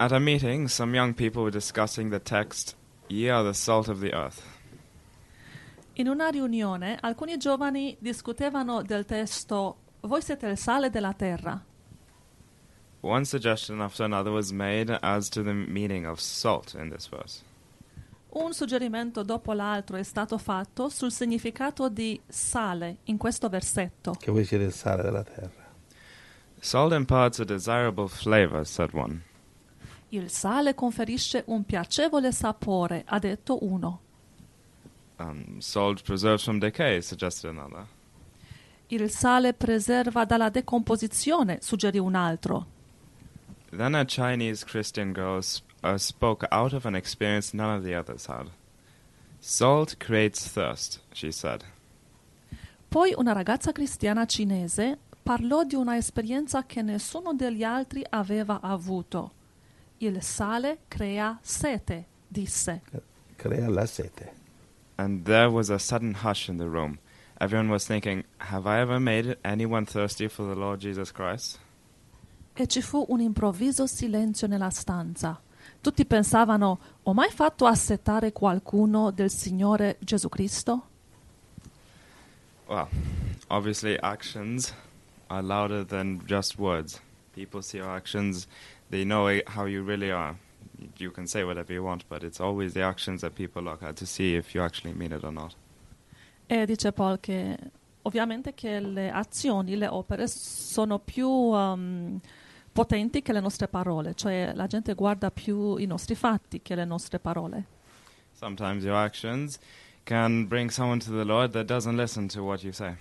At a meeting, some young people were discussing the text, Ye are the salt of the earth. In una riunione alcuni giovani discutevano del testo Voi siete il sale della terra. One suggestion after another was made as to the meaning of salt in this verse. Un suggerimento dopo l'altro è stato fatto sul significato di sale in questo versetto. Che voi siete il sale della terra. Salt imparts a desirable flavor, said one. Il sale conferisce un piacevole sapore, ha detto uno. Um, salt preserves from decay, suggested another. Il sale preserva dalla decomposizione, suggerì un altro. Then a Chinese Christian girl uh, spoke out of an experience none of the others had. Salt creates thirst, she said. Poi una ragazza cristiana cinese parlò di una esperienza che nessuno degli altri aveva avuto. Il sale crea sete, disse. Crea la sete. And there was a sudden hush in the room. Everyone was thinking, Have I ever made anyone thirsty for the Lord Jesus Christ? E ci fu un improvviso silenzio nella stanza. Tutti pensavano, ho mai fatto assetare qualcuno del Signore Gesù Cristo? Well, obviously, actions are louder than just words. People see your actions, they know how you really are. You can say whatever you want, but it's always the actions that people look at to see if you actually mean it or not. E dice Paul che ovviamente che le azioni, le opere sono più um, potenti che le nostre parole, cioè la gente guarda più i nostri fatti che le nostre parole. Sometimes your actions can bring someone to the Lord that doesn't listen to what you say.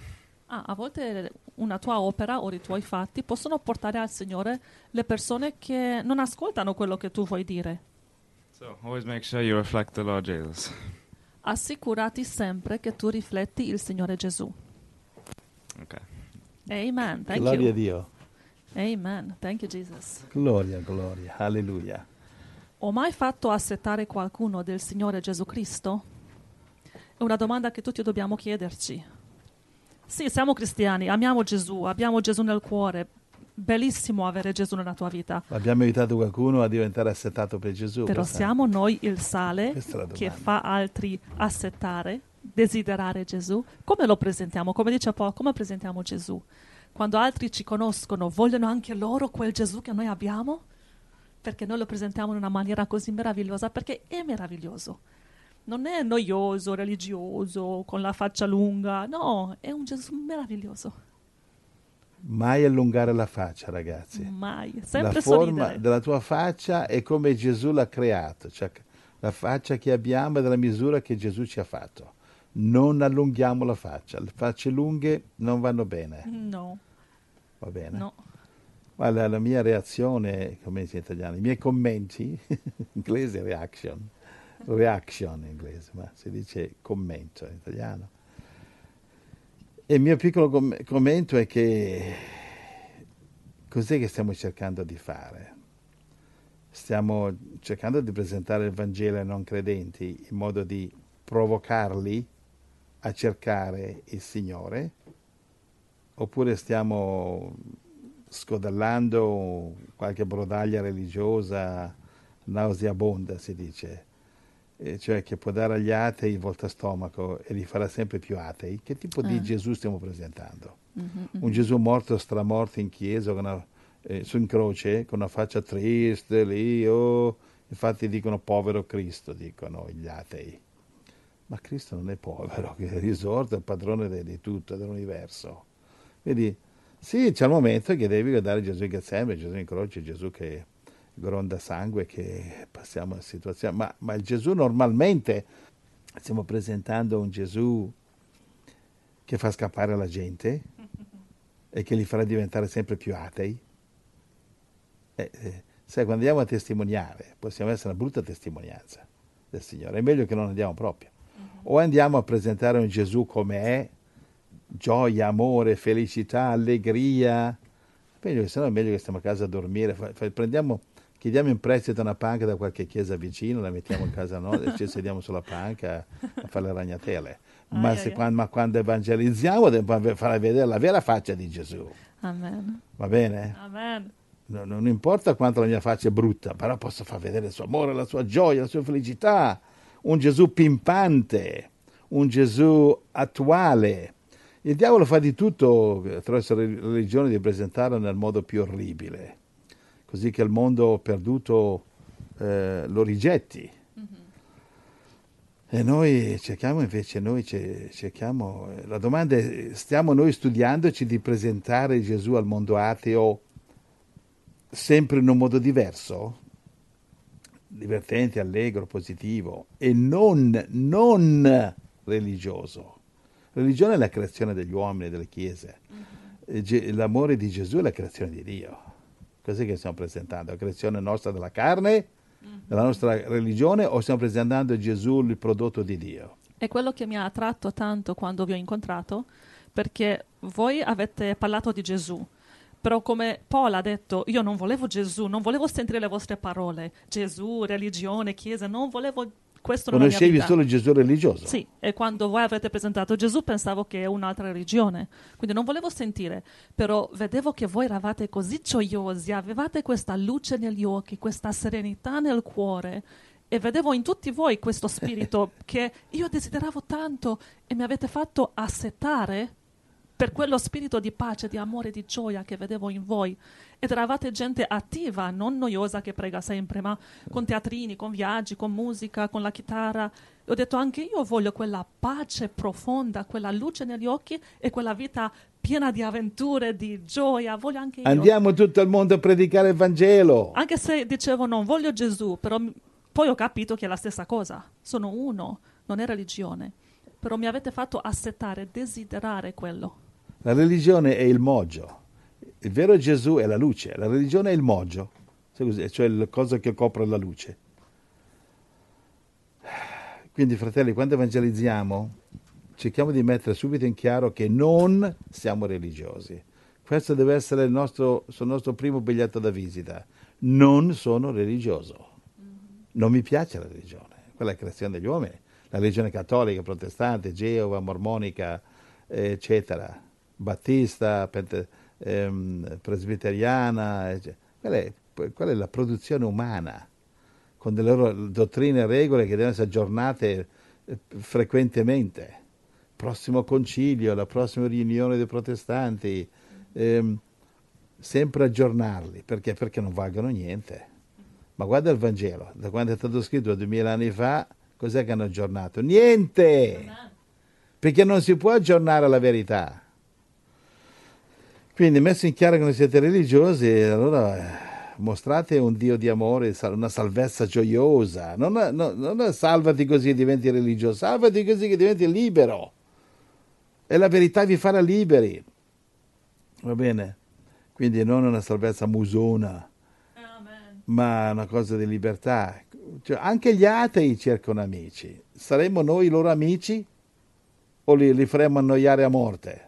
Ah, a volte una tua opera o i tuoi fatti possono portare al Signore le persone che non ascoltano quello che tu vuoi dire. So always make sure you reflect the Lord Jesus. Assicurati sempre che tu rifletti il Signore Gesù. Okay. Amen. Thank Gloria a. Dio. Amen. Thank you, Jesus. Gloria, gloria. Alleluia. Ho mai fatto assettare qualcuno del Signore Gesù Cristo? È una domanda che tutti dobbiamo chiederci. Sì, siamo cristiani, amiamo Gesù, abbiamo Gesù nel cuore. Bellissimo avere Gesù nella tua vita. Abbiamo aiutato qualcuno a diventare assetato per Gesù. Però questa- siamo noi il sale che fa altri assettare, desiderare Gesù? Come lo presentiamo? Come dice Paolo, come presentiamo Gesù? Quando altri ci conoscono, vogliono anche loro quel Gesù che noi abbiamo? Perché noi lo presentiamo in una maniera così meravigliosa? Perché è meraviglioso. Non è noioso, religioso, con la faccia lunga. No, è un Gesù meraviglioso. Mai allungare la faccia, ragazzi. Mai. la Sempre forma sorridere. della tua faccia è come Gesù l'ha creato, cioè la faccia che abbiamo è della misura che Gesù ci ha fatto. Non allunghiamo la faccia, le facce lunghe non vanno bene, No, va bene? no. Guarda, la mia reazione, come si in italiano, i miei commenti, in inglese reaction, reaction in inglese, ma si dice commento in italiano. E il mio piccolo com- commento è che cos'è che stiamo cercando di fare? Stiamo cercando di presentare il Vangelo ai non credenti in modo di provocarli a cercare il Signore? Oppure stiamo scodellando qualche brodaglia religiosa nauseabonda, si dice, eh, cioè che può dare agli atei il voltastomaco e li farà sempre più atei? Che tipo di Ah. Gesù stiamo presentando? Mhm, Un Gesù morto, stramorto in chiesa, con una- eh, su in croce, con una faccia triste, lì, oh. infatti dicono povero Cristo, dicono gli atei. Ma Cristo non è povero, che è risorto, è il padrone de- di tutto, dell'universo. Vedi, sì, c'è il momento che devi guardare Gesù in Getsemane, Gesù in croce, Gesù che gronda sangue, che passiamo a situazioni, ma, ma il Gesù normalmente stiamo presentando un Gesù che fa scappare la gente e che li farà diventare sempre più atei. Eh, eh, sai, quando andiamo a testimoniare, possiamo essere una brutta testimonianza del Signore, è meglio che non andiamo proprio. O andiamo a presentare un Gesù come è, gioia, amore, felicità, allegria, meglio, se no è meglio che stiamo a casa a dormire, prendiamo, chiediamo in prestito una panca da qualche chiesa vicino, la mettiamo in casa nostra e ci sediamo sulla panca a fare le ragnatele. Ma, se ai, quan- ma quando evangelizziamo dobbiamo fare vedere la vera faccia di Gesù, Amen. va bene? Amen. No- non importa quanto la mia faccia è brutta, però posso far vedere il suo amore, la sua gioia, la sua felicità. Un Gesù pimpante, un Gesù attuale. Il diavolo fa di tutto attraverso la religione di presentarlo nel modo più orribile, così che il mondo perduto eh, lo rigetti. E noi cerchiamo invece, noi ce- cerchiamo, eh, la domanda è, stiamo noi studiandoci di presentare Gesù al mondo ateo sempre in un modo diverso? Divertente, allegro, positivo e non, non religioso. Religione è la creazione degli uomini e delle chiese. Ge- L'amore di Gesù è la creazione di Dio. Cos'è che stiamo presentando? La creazione nostra della carne, della nostra religione o stiamo presentando Gesù il prodotto di Dio? È quello che mi ha attratto tanto quando vi ho incontrato, perché voi avete parlato di Gesù, però come Paul ha detto, io non volevo Gesù, non volevo sentire le vostre parole, Gesù, religione, chiesa, non volevo questo Conoscevi solo Gesù religioso? Sì, e quando voi avete presentato Gesù pensavo che è un'altra religione, quindi non volevo sentire, però vedevo che voi eravate così gioiosi, avevate questa luce negli occhi, questa serenità nel cuore e vedevo in tutti voi questo spirito che io desideravo tanto e mi avete fatto assetare per quello spirito di pace, di amore, di gioia che vedevo in voi. Ed eravate gente attiva, non noiosa che prega sempre, ma con teatrini, con viaggi, con musica, con la chitarra. E ho detto anche io voglio quella pace profonda, quella luce negli occhi e quella vita piena di avventure, di gioia. Voglio anche io. Andiamo tutto il mondo a predicare il Vangelo. Anche se dicevo non voglio Gesù, però poi ho capito che è la stessa cosa. Sono uno, non è religione. Però mi avete fatto assettare, desiderare quello. La religione è il moggio. Il vero Gesù è la luce, la religione è il moggio, cioè la cosa che copre la luce. Quindi, fratelli, quando evangelizziamo, cerchiamo di mettere subito in chiaro che non siamo religiosi. Questo deve essere il nostro, il nostro primo biglietto da visita. Non sono religioso. Non mi piace la religione. Quella è la creazione degli uomini. La religione cattolica, protestante, Geova, mormonica, eccetera, battista, pente- ehm, presbiteriana. Quella è, quella è la produzione umana con delle loro dottrine e regole che devono essere aggiornate eh, frequentemente. Prossimo concilio, la prossima riunione dei protestanti, ehm, sempre aggiornarli, perché? Perché non valgono niente. Ma guarda il Vangelo, da quando è stato scritto duemila anni fa, cos'è che hanno aggiornato? Niente! Perché non si può aggiornare la verità. Quindi, messo in chiaro che non siete religiosi, allora eh, mostrate un Dio di amore, una salvezza gioiosa. Non, non, non è salvati così e diventi religioso, salvati così che diventi libero. E la verità vi farà liberi. Va bene? Quindi non una salvezza musona, ma una cosa di libertà. Cioè, anche gli atei cercano amici. Saremmo noi i loro amici o li, li faremmo annoiare a morte?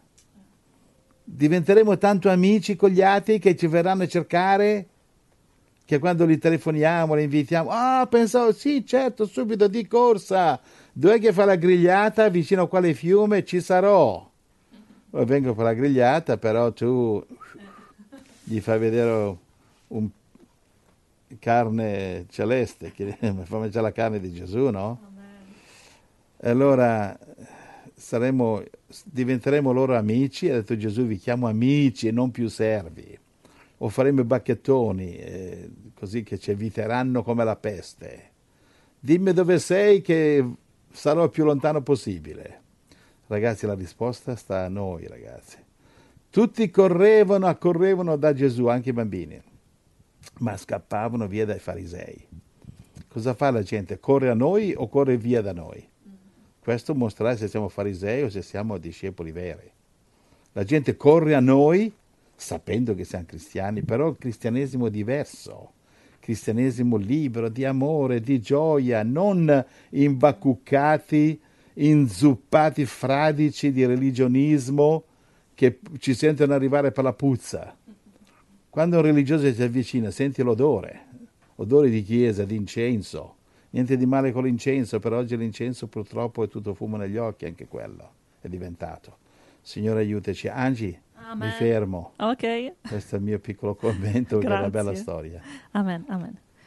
Diventeremo tanto amici con gli atei che ci verranno a cercare che quando li telefoniamo, li invitiamo, ah, pensavo, sì, certo, subito di corsa, dov'è che fa la grigliata? Vicino a quale fiume ci sarò. Poi vengo per la grigliata, però tu gli fai vedere un carne celeste, che fa mangiare la carne di Gesù, no? E allora saremo, diventeremo loro amici, ha detto Gesù vi chiamo amici e non più servi, o faremo i bacchettoni, eh, così che ci eviteranno come la peste. Dimmi dove sei che sarò il più lontano possibile. Ragazzi, la risposta sta a noi, ragazzi. Tutti correvano, accorrevano da Gesù, anche i bambini, ma scappavano via dai farisei. Cosa fa la gente? Corre a noi o corre via da noi? Questo mostrerà se siamo farisei o se siamo discepoli veri. La gente corre a noi sapendo che siamo cristiani, però il cristianesimo è diverso. Cristianesimo libero, di amore, di gioia, non imbacuccati, inzuppati fradici di religionismo che ci sentono arrivare per la puzza. Quando un religioso si avvicina, senti l'odore, odore di chiesa, di incenso. Niente di male con l'incenso, però oggi l'incenso purtroppo è tutto fumo negli occhi, anche quello è diventato. Signore aiutaci. Angie, Amen. mi fermo. Ok. Questo è il mio piccolo commento, che è una bella storia. Amen, amen.